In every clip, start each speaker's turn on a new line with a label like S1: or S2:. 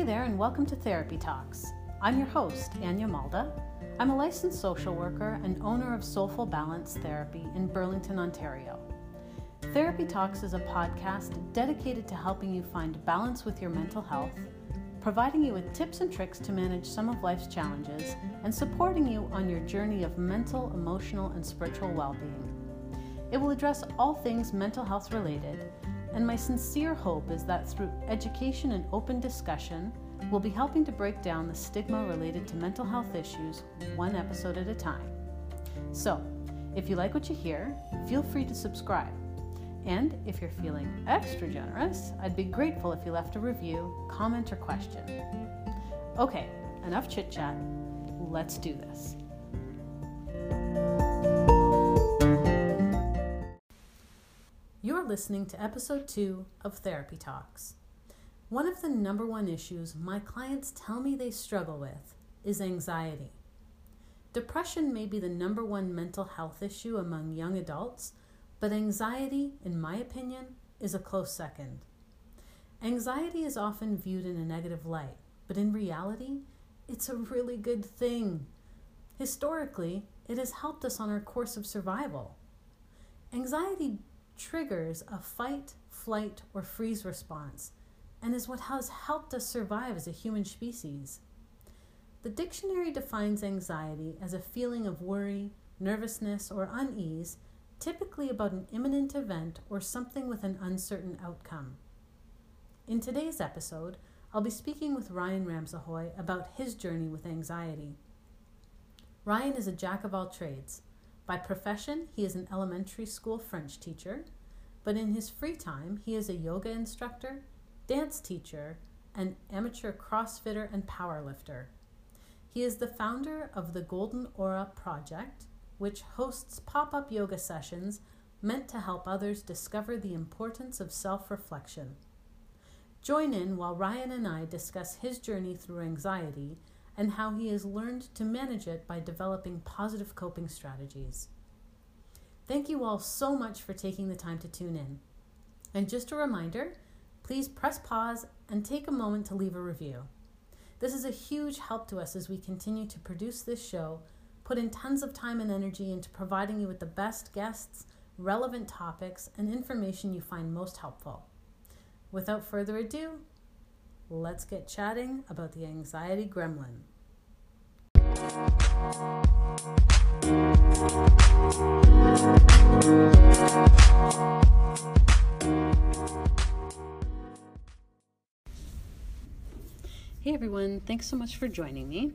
S1: Hey there, and welcome to Therapy Talks. I'm your host, Anya Malda. I'm a licensed social worker and owner of Soulful Balance Therapy in Burlington, Ontario. Therapy Talks is a podcast dedicated to helping you find balance with your mental health, providing you with tips and tricks to manage some of life's challenges, and supporting you on your journey of mental, emotional, and spiritual well being. It will address all things mental health related and my sincere hope is that through education and open discussion, we'll be helping to break down the stigma related to mental health issues one episode at a time. So, if you like what you hear, feel free to subscribe. And if you're feeling extra generous, I'd be grateful if you left a review, comment, or question. Okay, enough chit chat. Let's do this. Listening to episode two of Therapy Talks. One of the number one issues my clients tell me they struggle with is anxiety. Depression may be the number one mental health issue among young adults, but anxiety, in my opinion, is a close second. Anxiety is often viewed in a negative light, but in reality, it's a really good thing. Historically, it has helped us on our course of survival. Anxiety triggers a fight, flight, or freeze response and is what has helped us survive as a human species. The dictionary defines anxiety as a feeling of worry, nervousness, or unease, typically about an imminent event or something with an uncertain outcome. In today's episode, I'll be speaking with Ryan Ramsahoye about his journey with anxiety. Ryan is a jack of all trades. By profession, he is an elementary school French teacher, but in his free time, he is a yoga instructor, dance teacher, an amateur crossfitter, and powerlifter. He is the founder of the Golden Aura Project, which hosts pop up yoga sessions meant to help others discover the importance of self reflection. Join in while Ryan and I discuss his journey through anxiety and how he has learned to manage it by developing positive coping strategies. Thank you all so much for taking the time to tune in. And just a reminder please press pause and take a moment to leave a review. This is a huge help to us as we continue to produce this show, put in tons of time and energy into providing you with the best guests, relevant topics, and information you find most helpful. Without further ado, let's get chatting about the anxiety gremlin. Hey everyone, thanks so much for joining me.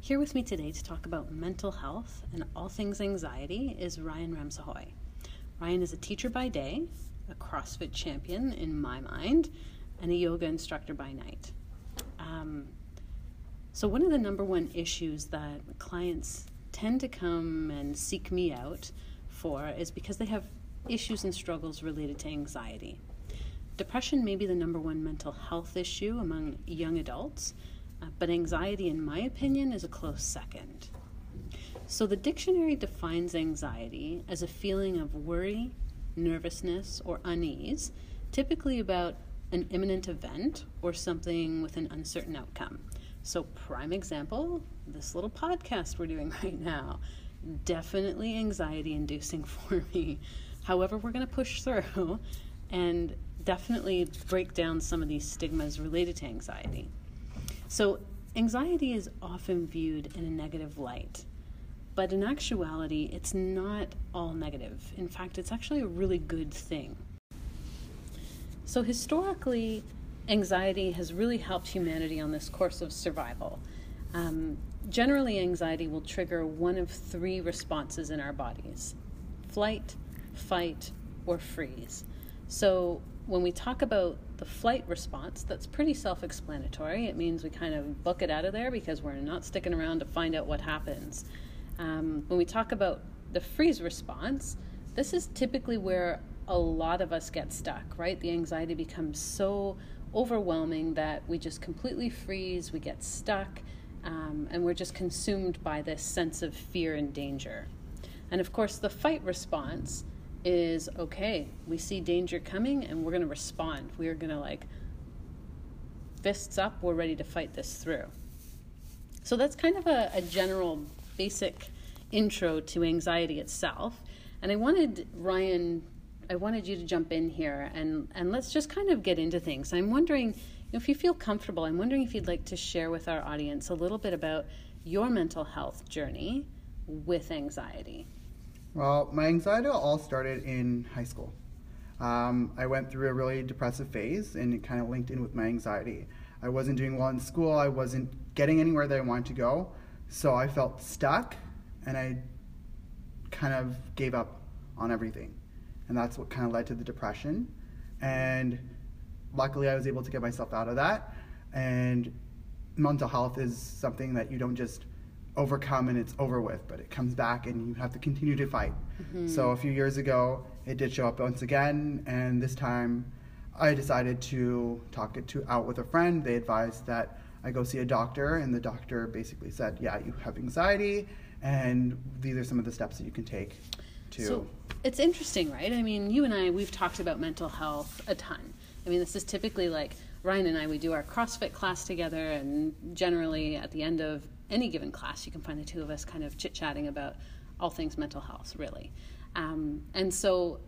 S1: Here with me today to talk about mental health and all things anxiety is Ryan Ramsahoye. Ryan is a teacher by day, a CrossFit champion in my mind, and a yoga instructor by night. Um, so, one of the number one issues that clients tend to come and seek me out for is because they have issues and struggles related to anxiety. Depression may be the number one mental health issue among young adults, uh, but anxiety, in my opinion, is a close second. So, the dictionary defines anxiety as a feeling of worry, nervousness, or unease, typically about an imminent event or something with an uncertain outcome. So, prime example this little podcast we're doing right now, definitely anxiety inducing for me. However, we're going to push through and definitely break down some of these stigmas related to anxiety. So, anxiety is often viewed in a negative light, but in actuality, it's not all negative. In fact, it's actually a really good thing. So, historically, anxiety has really helped humanity on this course of survival. Um, generally, anxiety will trigger one of three responses in our bodies flight, fight, or freeze. So, when we talk about the flight response, that's pretty self explanatory. It means we kind of book it out of there because we're not sticking around to find out what happens. Um, when we talk about the freeze response, this is typically where a lot of us get stuck, right? The anxiety becomes so overwhelming that we just completely freeze, we get stuck, um, and we're just consumed by this sense of fear and danger. And of course, the fight response is okay, we see danger coming and we're going to respond. We are going to like fists up, we're ready to fight this through. So that's kind of a, a general basic intro to anxiety itself. And I wanted Ryan, I wanted you to jump in here and, and let's just kind of get into things. I'm wondering if you feel comfortable, I'm wondering if you'd like to share with our audience a little bit about your mental health journey with anxiety.
S2: Well, my anxiety all started in high school. Um, I went through a really depressive phase and it kind of linked in with my anxiety. I wasn't doing well in school, I wasn't getting anywhere that I wanted to go, so I felt stuck and I kind of gave up on everything. And that's what kind of led to the depression. And luckily, I was able to get myself out of that. And mental health is something that you don't just overcome and it's over with, but it comes back and you have to continue to fight. Mm-hmm. So a few years ago, it did show up once again, and this time I decided to talk it to out with a friend. They advised that I go see a doctor, and the doctor basically said, "Yeah, you have anxiety, and these are some of the steps that you can take." To
S1: so it's interesting, right? I mean, you and I we've talked about mental health a ton. I mean, this is typically like Ryan and I, we do our CrossFit class together, and generally at the end of any given class, you can find the two of us kind of chit chatting about all things mental health, really. Um, and so,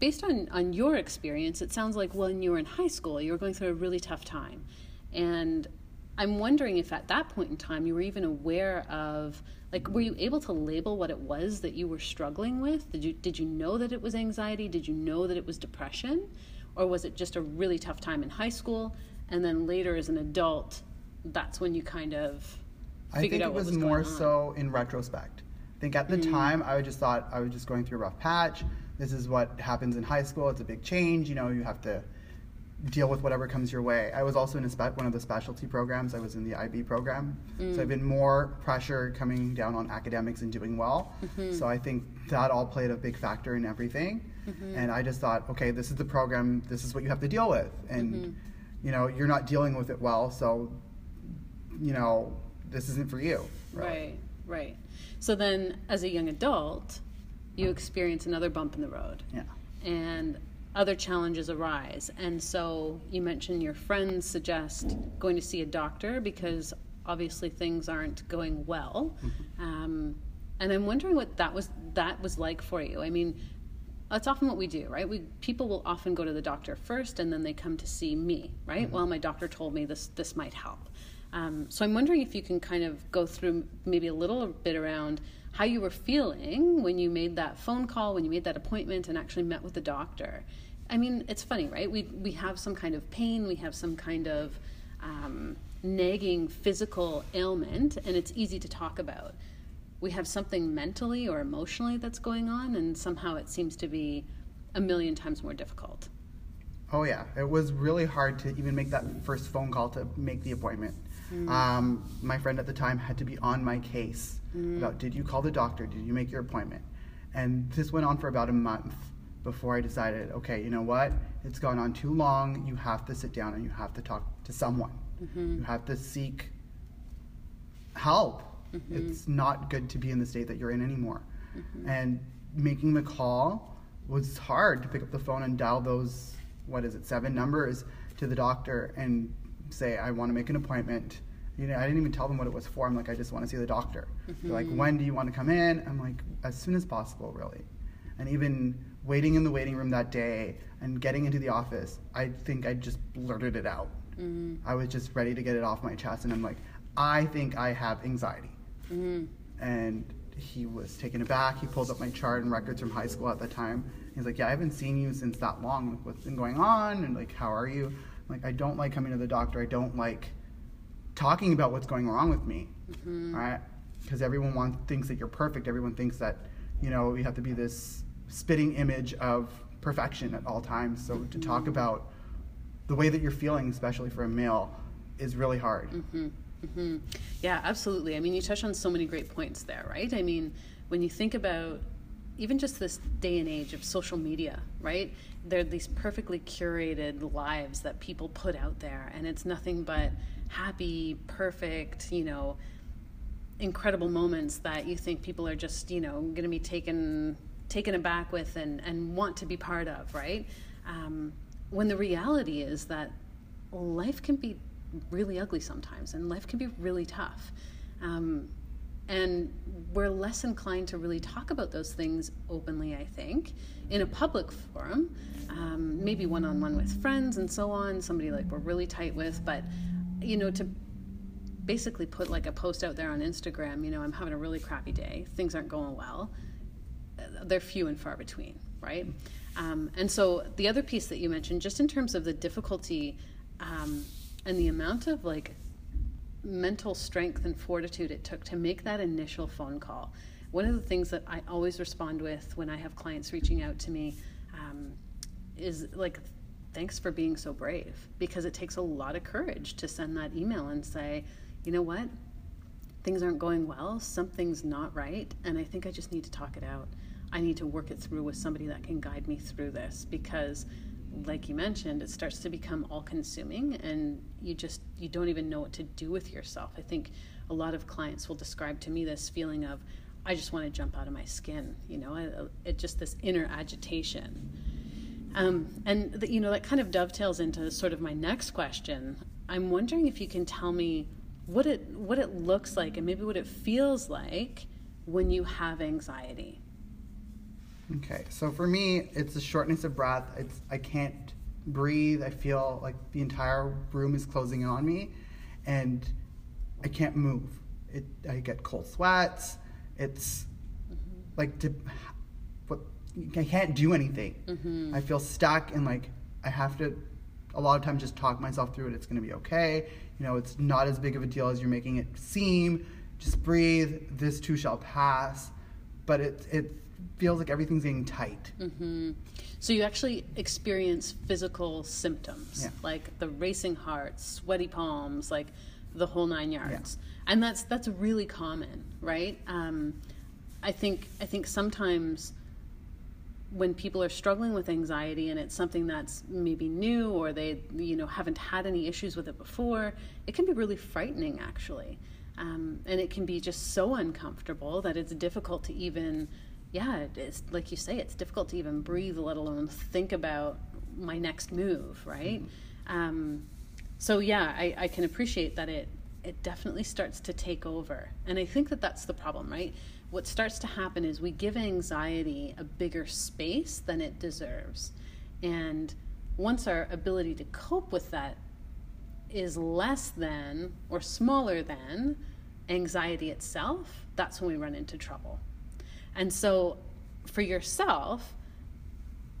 S1: based on, on your experience, it sounds like when you were in high school, you were going through a really tough time. And I'm wondering if at that point in time you were even aware of, like, were you able to label what it was that you were struggling with? Did you, did you know that it was anxiety? Did you know that it was depression? Or was it just a really tough time in high school? And then later as an adult, that's when you kind of
S2: I think it was, was more so in retrospect. I think at the mm. time I just thought I was just going through a rough patch. This is what happens in high school. It's a big change. You know, you have to deal with whatever comes your way. I was also in one of the specialty programs. I was in the IB program, mm. so I've been more pressure coming down on academics and doing well. Mm-hmm. So I think that all played a big factor in everything. Mm-hmm. And I just thought, okay, this is the program. This is what you have to deal with, and mm-hmm. you know, you're not dealing with it well. So, you know, this isn't for you.
S1: Really. Right, right. So then, as a young adult, you experience another bump in the road.
S2: Yeah.
S1: And other challenges arise. And so you mentioned your friends suggest going to see a doctor because obviously things aren't going well. Mm-hmm. Um, and I'm wondering what that was that was like for you. I mean, that's often what we do, right? We people will often go to the doctor first, and then they come to see me, right? Mm-hmm. Well, my doctor told me this this might help. Um, so I'm wondering if you can kind of go through maybe a little bit around how you were feeling when you made that phone call, when you made that appointment, and actually met with the doctor. I mean, it's funny, right? We we have some kind of pain, we have some kind of um, nagging physical ailment, and it's easy to talk about. We have something mentally or emotionally that's going on, and somehow it seems to be a million times more difficult.
S2: Oh yeah, it was really hard to even make that first phone call to make the appointment. Mm. Um, my friend at the time had to be on my case mm. about did you call the doctor? Did you make your appointment? And this went on for about a month before I decided, okay, you know what? It's gone on too long. You have to sit down and you have to talk to someone. Mm-hmm. You have to seek help. Mm-hmm. It's not good to be in the state that you're in anymore. Mm-hmm. And making the call was hard to pick up the phone and dial those, what is it, seven numbers to the doctor and say I want to make an appointment. You know, I didn't even tell them what it was for. I'm like, I just want to see the doctor. Mm-hmm. They're like, when do you want to come in? I'm like, as soon as possible, really. And even waiting in the waiting room that day and getting into the office, I think I just blurted it out. Mm-hmm. I was just ready to get it off my chest, and I'm like, I think I have anxiety. Mm-hmm. And he was taken aback. He pulled up my chart and records from high school at the time. He's like, Yeah, I haven't seen you since that long. What's been going on? And like, how are you? Like, I don't like coming to the doctor. I don't like talking about what's going wrong with me, mm-hmm. right? Because everyone wants thinks that you're perfect. Everyone thinks that you know you have to be this spitting image of perfection at all times. So mm-hmm. to talk about the way that you're feeling, especially for a male, is really hard.
S1: Mm-hmm. mm-hmm. Yeah, absolutely. I mean, you touch on so many great points there, right? I mean, when you think about even just this day and age of social media, right? There are these perfectly curated lives that people put out there, and it's nothing but happy, perfect, you know, incredible moments that you think people are just, you know, going to be taken taken aback with and, and want to be part of, right? Um, when the reality is that life can be really ugly sometimes, and life can be really tough. Um, and we're less inclined to really talk about those things openly, I think, in a public forum, um, maybe one on one with friends and so on, somebody like we're really tight with. But, you know, to basically put like a post out there on Instagram, you know, I'm having a really crappy day, things aren't going well, they're few and far between, right? Um, and so the other piece that you mentioned, just in terms of the difficulty um, and the amount of like mental strength and fortitude it took to make that initial phone call. One of the things that I always respond with when I have clients reaching out to me um, is like, thanks for being so brave, because it takes a lot of courage to send that email and say, you know what? Things aren't going well, something's not right, and I think I just need to talk it out. I need to work it through with somebody that can guide me through this because like you mentioned, it starts to become all consuming and you just you don't even know what to do with yourself. I think a lot of clients will describe to me this feeling of I just want to jump out of my skin, you know, it, it just this inner agitation. Um, and the, you know that kind of dovetails into sort of my next question. I'm wondering if you can tell me what it what it looks like and maybe what it feels like when you have anxiety.
S2: Okay, so for me, it's a shortness of breath. It's I can't breathe. I feel like the entire room is closing in on me, and I can't move. It I get cold sweats. It's mm-hmm. like to, what I can't do anything. Mm-hmm. I feel stuck and like I have to a lot of times just talk myself through it. It's going to be okay. You know, it's not as big of a deal as you're making it seem. Just breathe. This too shall pass. But it it feels like everything's getting tight.
S1: Mm-hmm. So you actually experience physical symptoms yeah. like the racing heart, sweaty palms, like the whole nine yards, yeah. and that's that's really common, right? Um, I think I think sometimes when people are struggling with anxiety and it's something that's maybe new or they you know haven't had any issues with it before, it can be really frightening actually. Um, and it can be just so uncomfortable that it's difficult to even yeah, it's like you say, it's difficult to even breathe, let alone think about my next move, right? Mm-hmm. Um, so yeah, I, I can appreciate that it it definitely starts to take over, and I think that that's the problem, right? What starts to happen is we give anxiety a bigger space than it deserves, and once our ability to cope with that is less than or smaller than anxiety itself, that's when we run into trouble. And so for yourself,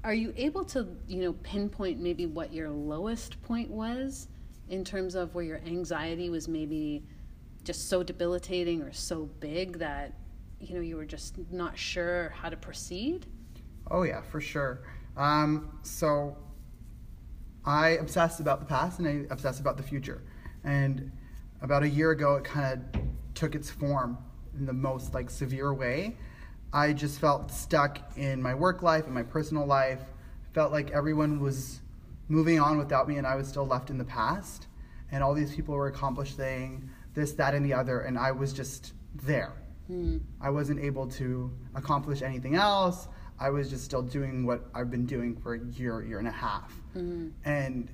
S1: are you able to, you know, pinpoint maybe what your lowest point was in terms of where your anxiety was maybe just so debilitating or so big that you know you were just not sure how to proceed?
S2: Oh yeah, for sure. Um, so I obsess about the past and I obsess about the future. And about a year ago, it kind of took its form in the most like severe way. I just felt stuck in my work life and my personal life. Felt like everyone was moving on without me and I was still left in the past. And all these people were accomplishing this, that, and the other, and I was just there. Mm. I wasn't able to accomplish anything else. I was just still doing what I've been doing for a year, year and a half. Mm-hmm. And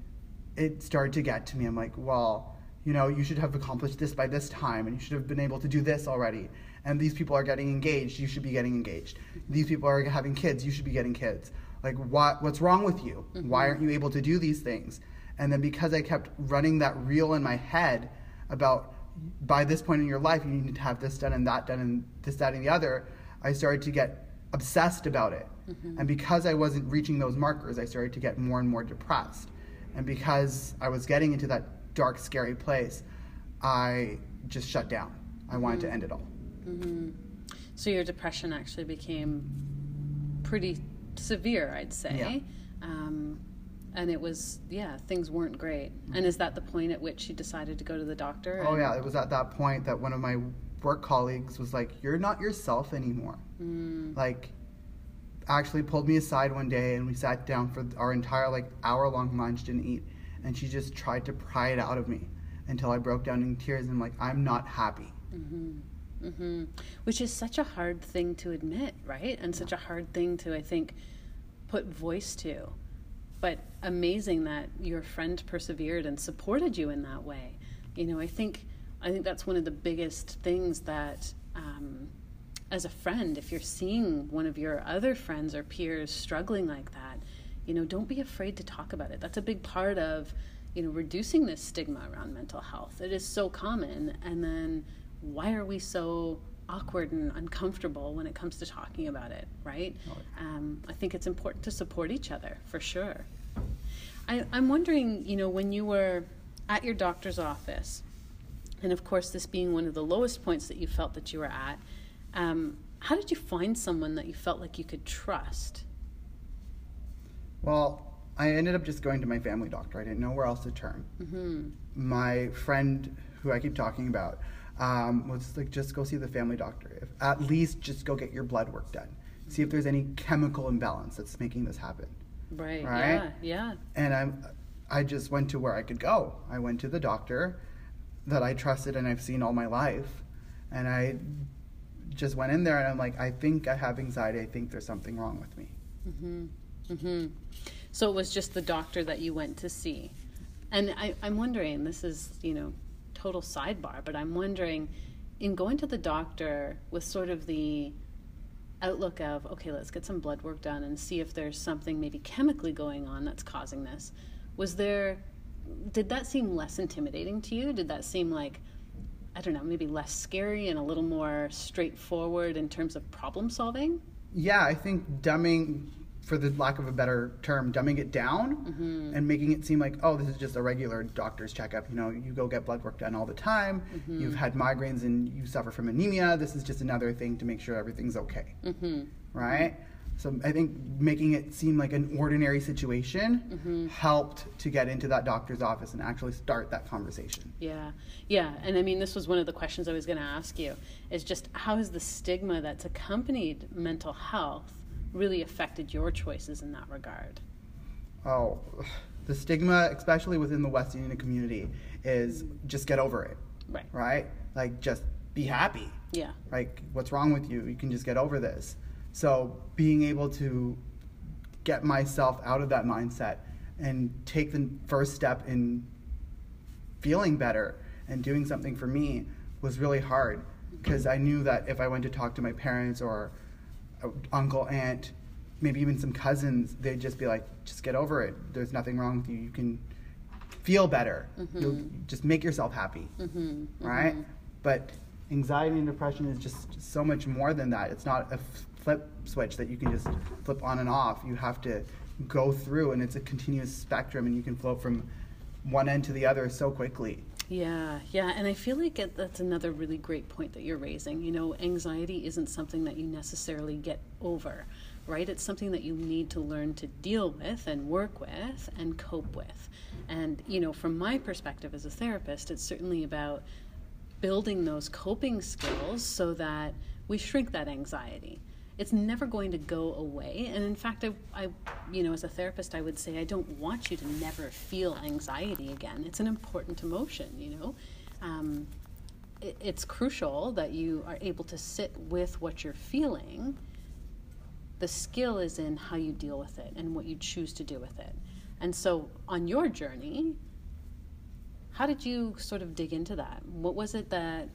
S2: it started to get to me. I'm like, well, you know, you should have accomplished this by this time, and you should have been able to do this already and these people are getting engaged, you should be getting engaged. These people are having kids, you should be getting kids. Like what what's wrong with you? Mm-hmm. Why aren't you able to do these things? And then because I kept running that reel in my head about by this point in your life you need to have this done and that done and this that and the other, I started to get obsessed about it. Mm-hmm. And because I wasn't reaching those markers, I started to get more and more depressed. And because I was getting into that dark, scary place, I just shut down. I wanted mm-hmm. to end it all.
S1: Mm-hmm. So your depression actually became pretty severe, I'd say. Yeah. Um, and it was, yeah, things weren't great. Mm-hmm. And is that the point at which you decided to go to the doctor?
S2: Oh, yeah. It was at that point that one of my work colleagues was like, You're not yourself anymore. Mm. Like, actually pulled me aside one day and we sat down for our entire, like, hour long lunch, didn't eat. And she just tried to pry it out of me until I broke down in tears and, like, I'm not happy. Mm-hmm.
S1: Mm-hmm. Which is such a hard thing to admit, right? And such a hard thing to, I think, put voice to. but amazing that your friend persevered and supported you in that way. You know, I think I think that's one of the biggest things that um, as a friend, if you're seeing one of your other friends or peers struggling like that, you know, don't be afraid to talk about it. That's a big part of, you know, reducing this stigma around mental health. It is so common. And then why are we so awkward and uncomfortable when it comes to talking about it, right? Um, I think it's important to support each other for sure. I, I'm wondering, you know, when you were at your doctor's office, and of course, this being one of the lowest points that you felt that you were at, um, how did you find someone that you felt like you could trust?
S2: Well, I ended up just going to my family doctor. I didn't know where else to turn. Mm-hmm. My friend, who I keep talking about, um, was like, just go see the family doctor. If, at least just go get your blood work done. See if there's any chemical imbalance that's making this happen.
S1: Right. right? Yeah. Yeah.
S2: And I'm, I just went to where I could go. I went to the doctor that I trusted and I've seen all my life, and I just went in there and I'm like, I think I have anxiety. I think there's something wrong with me.
S1: Mm-hmm. Mm-hmm. So it was just the doctor that you went to see. And I, I'm wondering, this is, you know, total sidebar, but I'm wondering, in going to the doctor with sort of the outlook of, okay, let's get some blood work done and see if there's something maybe chemically going on that's causing this, was there, did that seem less intimidating to you? Did that seem like, I don't know, maybe less scary and a little more straightforward in terms of problem solving?
S2: Yeah, I think dumbing for the lack of a better term, dumbing it down mm-hmm. and making it seem like, oh, this is just a regular doctor's checkup. You know, you go get blood work done all the time. Mm-hmm. You've had migraines and you suffer from anemia. This is just another thing to make sure everything's okay. Mm-hmm. Right? So I think making it seem like an ordinary situation mm-hmm. helped to get into that doctor's office and actually start that conversation.
S1: Yeah, yeah, and I mean this was one of the questions I was going to ask you is just how is the stigma that's accompanied mental health really affected your choices in that regard?
S2: Oh, the stigma, especially within the West Indian community, is just get over it.
S1: Right.
S2: Right? Like, just be happy.
S1: Yeah.
S2: Like, what's wrong with you? You can just get over this. So, being able to get myself out of that mindset and take the first step in feeling better and doing something for me was really hard because I knew that if I went to talk to my parents or uncle, aunt, maybe even some cousins, they'd just be like, just get over it. There's nothing wrong with you. You can feel better. Mm-hmm. You'll just make yourself happy. Mm-hmm. Right? Mm-hmm. But anxiety and depression is just so much more than that. It's not a flip switch that you can just flip on and off. You have to go through, and it's a continuous spectrum, and you can float from one end to the other so quickly.
S1: Yeah, yeah, and I feel like it, that's another really great point that you're raising. You know, anxiety isn't something that you necessarily get over, right? It's something that you need to learn to deal with and work with and cope with. And, you know, from my perspective as a therapist, it's certainly about building those coping skills so that we shrink that anxiety it's never going to go away. And in fact, I, I, you know, as a therapist, I would say I don't want you to never feel anxiety again. It's an important emotion, you know. Um, it, it's crucial that you are able to sit with what you're feeling. The skill is in how you deal with it and what you choose to do with it. And so, on your journey, how did you sort of dig into that? What was it that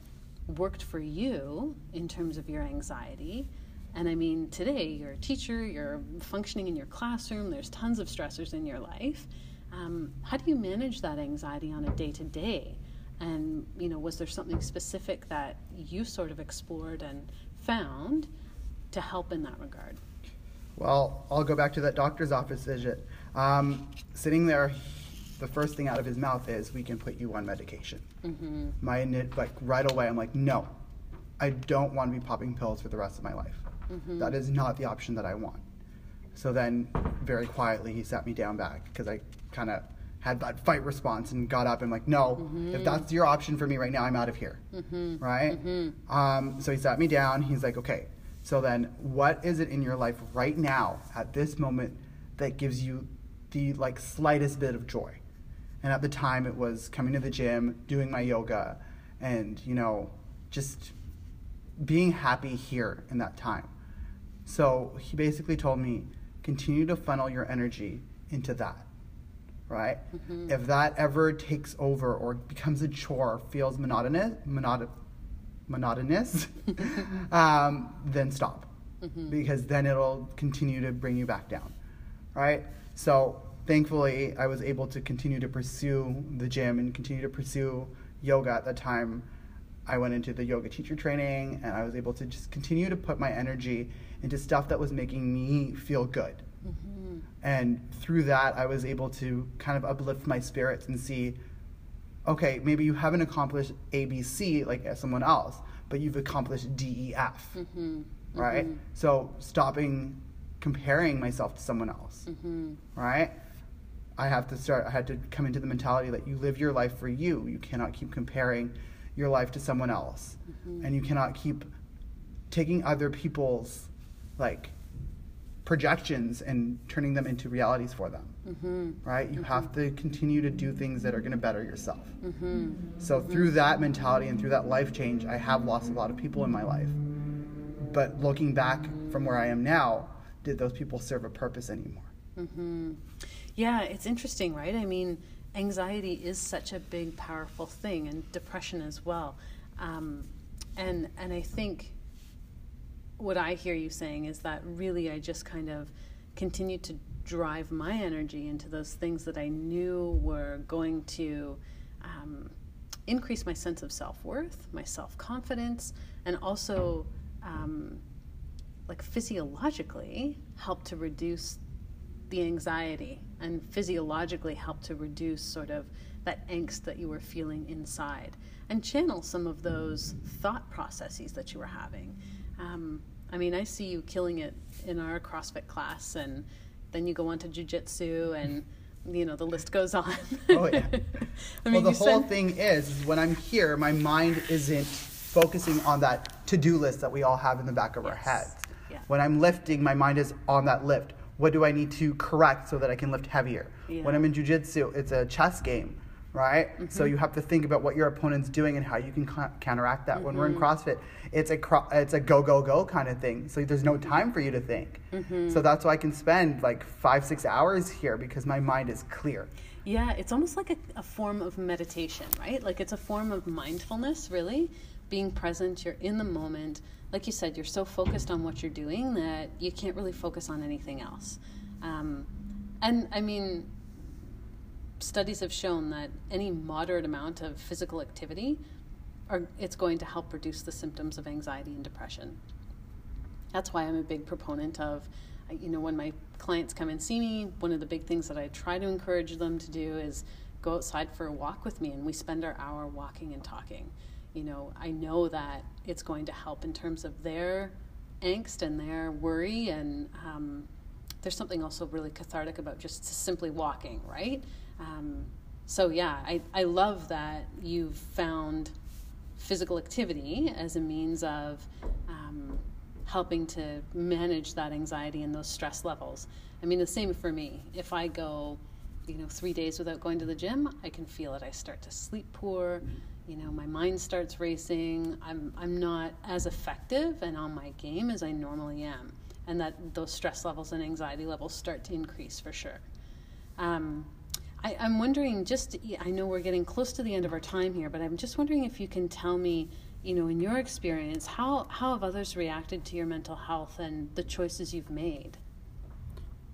S1: worked for you in terms of your anxiety? And I mean, today you're a teacher, you're functioning in your classroom, there's tons of stressors in your life. Um, how do you manage that anxiety on a day to day? And, you know, was there something specific that you sort of explored and found to help in that regard?
S2: Well, I'll go back to that doctor's office visit. Um, sitting there, the first thing out of his mouth is, "We can put you on medication." Mm-hmm. My like right away, I'm like, "No, I don't want to be popping pills for the rest of my life." Mm-hmm. That is not the option that I want. So then, very quietly, he sat me down back because I kind of had that fight response and got up and like, no, mm-hmm. if that's your option for me right now, I'm out of here, mm-hmm. right? Mm-hmm. Um, so he sat me down. He's like, okay, so then what is it in your life right now at this moment that gives you the like slightest bit of joy? And at the time, it was coming to the gym, doing my yoga, and you know, just being happy here in that time. So he basically told me continue to funnel your energy into that right? If that ever takes over or becomes a chore feels monotonous monot- monotonous um, then stop. Because then it'll continue to bring you back down right? So thankfully i was able to continue to pursue the gym and continue to pursue yoga at the time i went into the yoga teacher training and i was able to just continue to put my energy into stuff that was making me feel good. And through that i was able to kind of uplift my spirits and see okay maybe you haven't accomplished abc like as someone else but you've accomplished def
S1: Mm-hmm.
S2: right? So stopping comparing myself to someone else.
S1: Mm-hmm.
S2: right? I have to start i had to come into the mentality that you live your life for you. You cannot keep comparing your life to someone else and you cannot keep taking other people's like projections and turning them into realities for them
S1: Mm-hmm.
S2: right you have to continue to do things that are going to better yourself
S1: Mm-hmm.
S2: so through that mentality and through that life change i have lost a lot of people in my life but looking back from where i am now did those people serve a purpose anymore
S1: Mm-hmm. Yeah, it's interesting, right? I mean, anxiety is such a big, powerful thing, and depression as well. Um, and and I think what I hear you saying is that really I just kind of continued to drive my energy into those things that I knew were going to um, increase my sense of self worth, my self confidence, and also um, like physiologically help to reduce the anxiety and physiologically help to reduce sort of that angst that you were feeling inside and channel some of those thought processes that you were having. Um, I mean, I see you killing it in our CrossFit class, and then you go on to jujitsu, and you know the list goes on.
S2: Oh, yeah.
S1: I mean,
S2: well, the whole
S1: said-
S2: thing is, is when I'm here, my mind isn't focusing on that to-do list that we all have in the back of our heads.
S1: Yeah.
S2: When I'm lifting, my mind is on that lift. What do I need to correct so that I can lift heavier?
S1: Yeah.
S2: When I'm in jujitsu, it's a chess game, right? So
S1: Mm-hmm.
S2: you have to think about what your opponent's doing and how you can co- counteract that. When we're
S1: Mm-hmm.
S2: in CrossFit, it's a cro- it's a go go go kind of thing. So there's
S1: Mm-hmm.
S2: no time for you to think. So that's why I can spend like five six hours here because my mind is clear.
S1: Yeah, it's almost like a, a form of meditation, right? Like it's a form of mindfulness, really. Being present, you're in the moment. Like you said, you're so focused on what you're doing that you can't really focus on anything else. Um, and I mean, studies have shown that any moderate amount of physical activity are, it's going to help reduce the symptoms of anxiety and depression that's why I'm a big proponent of, you know, when my clients come and see me, one of the big things that I try to encourage them to do is go outside for a walk with me, and we spend our hour walking and talking. You know, I know that it's going to help in terms of their angst and their worry, and um, there's something also really cathartic about just simply walking, right? Um, so yeah, I, I love that you've found physical activity as a means of um, helping to manage that anxiety and those stress levels. I mean, the same for me. If I go, you know, three days without going to the gym, I can feel it. I start to sleep poor. You know, my mind starts racing. I'm I'm not as effective and on my game as I normally am, and that those stress levels and anxiety levels start to increase for sure. Um, I, I'm wondering, just I know we're getting close to the end of our time here, but I'm just wondering if you can tell me, you know, in your experience, how how have others reacted to your mental health and the choices you've made?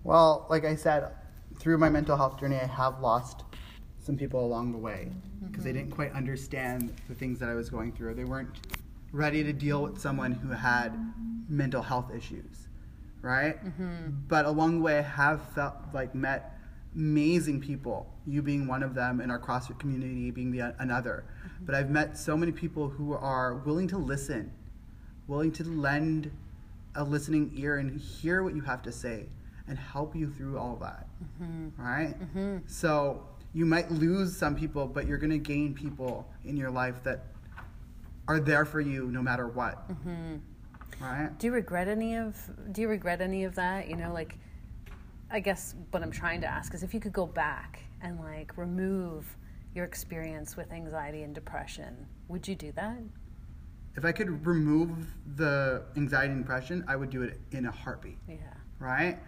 S2: Well, like I said, through my mental health journey, I have lost some people along the way because they mm-hmm. didn't quite understand the things that I was going through. They weren't ready to deal with someone who had mental health issues, right? Mm-hmm. But along the way, I have felt like met amazing people. You being one of them, and our CrossFit community being the uh, another. Mm-hmm. But I've met so many people who are willing to listen, willing to lend a listening ear and hear what you have to say and help you through all that. Right? So you might lose some people, but you're going to gain people in your life that are there for you no matter what. Mm-hmm. Right?
S1: Do you regret any of Do you regret any of that? You know, like, I guess what I'm trying to ask is if you could go back and like remove your experience with anxiety and depression, would you do that?
S2: If I could remove the anxiety and depression, I would do it in a heartbeat.
S1: Yeah.
S2: right?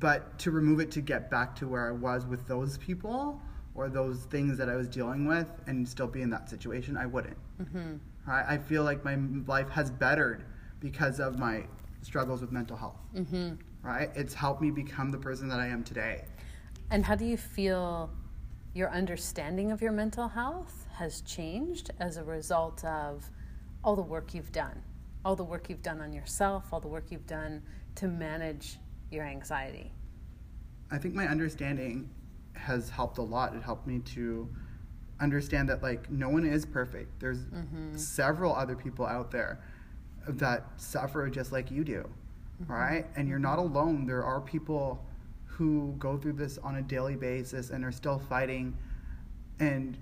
S2: But to remove it to get back to where I was with those people or those things that I was dealing with and still be in that situation, I wouldn't. Mm-hmm. Right? I feel like my life has bettered because of my struggles with mental health. Mm-hmm. Right? It's helped me become the person that I am today.
S1: And how do you feel your understanding of your mental health has changed as a result of all the work you've done? All the work you've done on yourself, all the work you've done to manage your anxiety?
S2: I think my understanding has helped a lot. It helped me to understand that like no one is perfect. There's mm-hmm. several other people out there that suffer just like you do. Mm-hmm. Right? And you're not alone. There are people who go through this on a daily basis and are still fighting and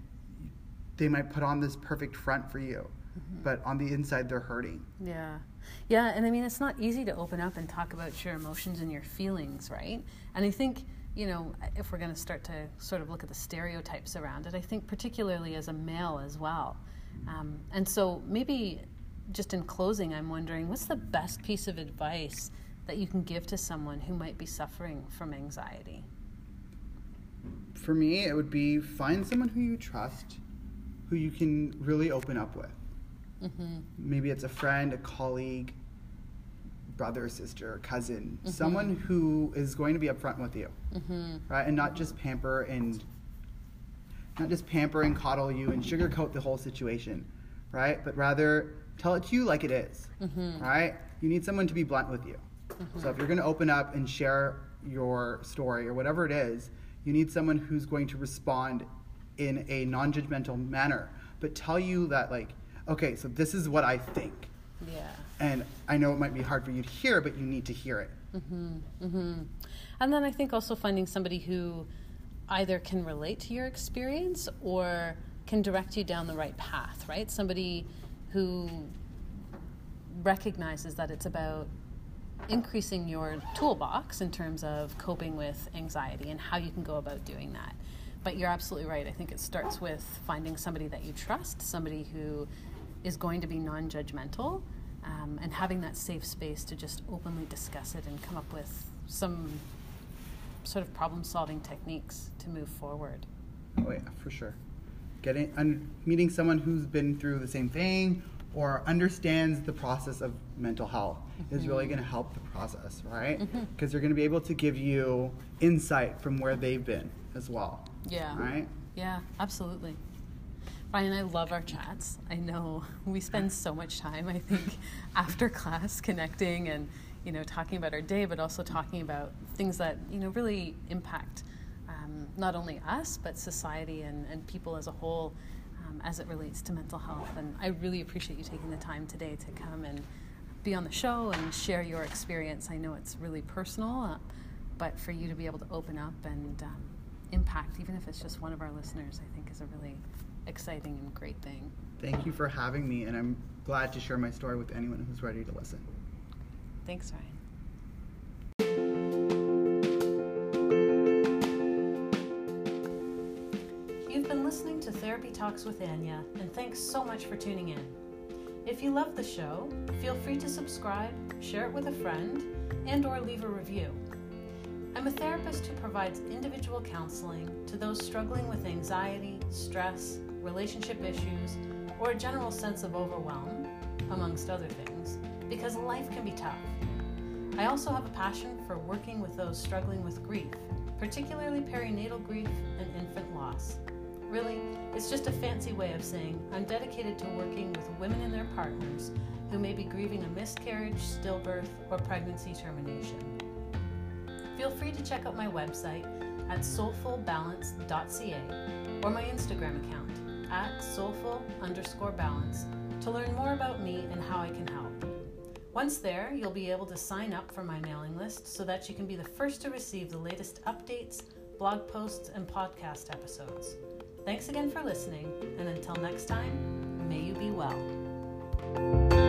S2: they might put on this perfect front for you. Mm-hmm. But on the inside they're hurting.
S1: Yeah. Yeah, and I mean it's not easy to open up and talk about your emotions and your feelings, right? And I think you know, if we're going to start to sort of look at the stereotypes around it, I think particularly as a male as well. Um, and so maybe just in closing, I'm wondering what's the best piece of advice that you can give to someone who might be suffering from anxiety?
S2: For me, it would be find someone who you trust, who you can really open up with. Mm-hmm. Maybe it's a friend, a colleague, brother, sister, cousin, mm-hmm. someone who is going to be upfront with you, mm-hmm. right? And not just pamper and not just pamper and coddle you and sugarcoat the whole situation, right? But rather tell it to you like it is, mm-hmm. right? You need someone to be blunt with you. Mm-hmm. So if you're going to open up and share your story or whatever it is, you need someone who's going to respond in a non-judgmental manner, but tell you that like, okay, so this is what I think.
S1: Yeah.
S2: And I know it might be hard for you to hear, but you need to hear it. Mm-hmm.
S1: Mm-hmm. And then I think also finding somebody who either can relate to your experience or can direct you down the right path, right? Somebody who recognizes that it's about increasing your toolbox in terms of coping with anxiety and how you can go about doing that. But you're absolutely right. I think it starts with finding somebody that you trust, somebody who is going to be non judgmental, um, and having that safe space to just openly discuss it and come up with some sort of problem solving techniques to move forward.
S2: Oh, yeah, for sure. Getting, un- meeting someone who's been through the same thing or understands the process of mental health mm-hmm. is really going to help the process, right? Because mm-hmm. they're going to be able to give you insight from where they've been as well.
S1: Yeah.
S2: Right?
S1: Yeah, absolutely. Ryan and I love our chats. I know we spend so much time, I think, after class connecting and, you know, talking about our day, but also talking about things that, you know, really impact um, not only us, but society and, and people as a whole um, as it relates to mental health. And I really appreciate you taking the time today to come and be on the show and share your experience. I know it's really personal, uh, but for you to be able to open up and um, impact, even if it's just one of our listeners, I think is a really exciting and great thing.
S2: Thank you for having me, and I'm glad to share my story with anyone who's ready to listen.
S1: Thanks, Ryan. You've been listening to Therapy Talks with Anya, and thanks so much for tuning in. If you love the show, feel free to subscribe, share it with a friend, and or leave a review. I'm a therapist who provides individual counseling to those struggling with anxiety, stress, relationship issues, or a general sense of overwhelm, amongst other things, because life can be tough. I also have a passion for working with those struggling with grief, particularly perinatal grief and infant loss. Really, it's just a fancy way of saying I'm dedicated to working with women and their partners who may be grieving a miscarriage, stillbirth, or pregnancy termination. Feel free to check out my website at soulfulbalance.ca or my Instagram account at soulful underscore balance to learn more about me and how I can help. Once there, you'll be able to sign up for my mailing list so that you can be the first to receive the latest updates, blog posts, and podcast episodes. Thanks again for listening, and until next time, may you be well.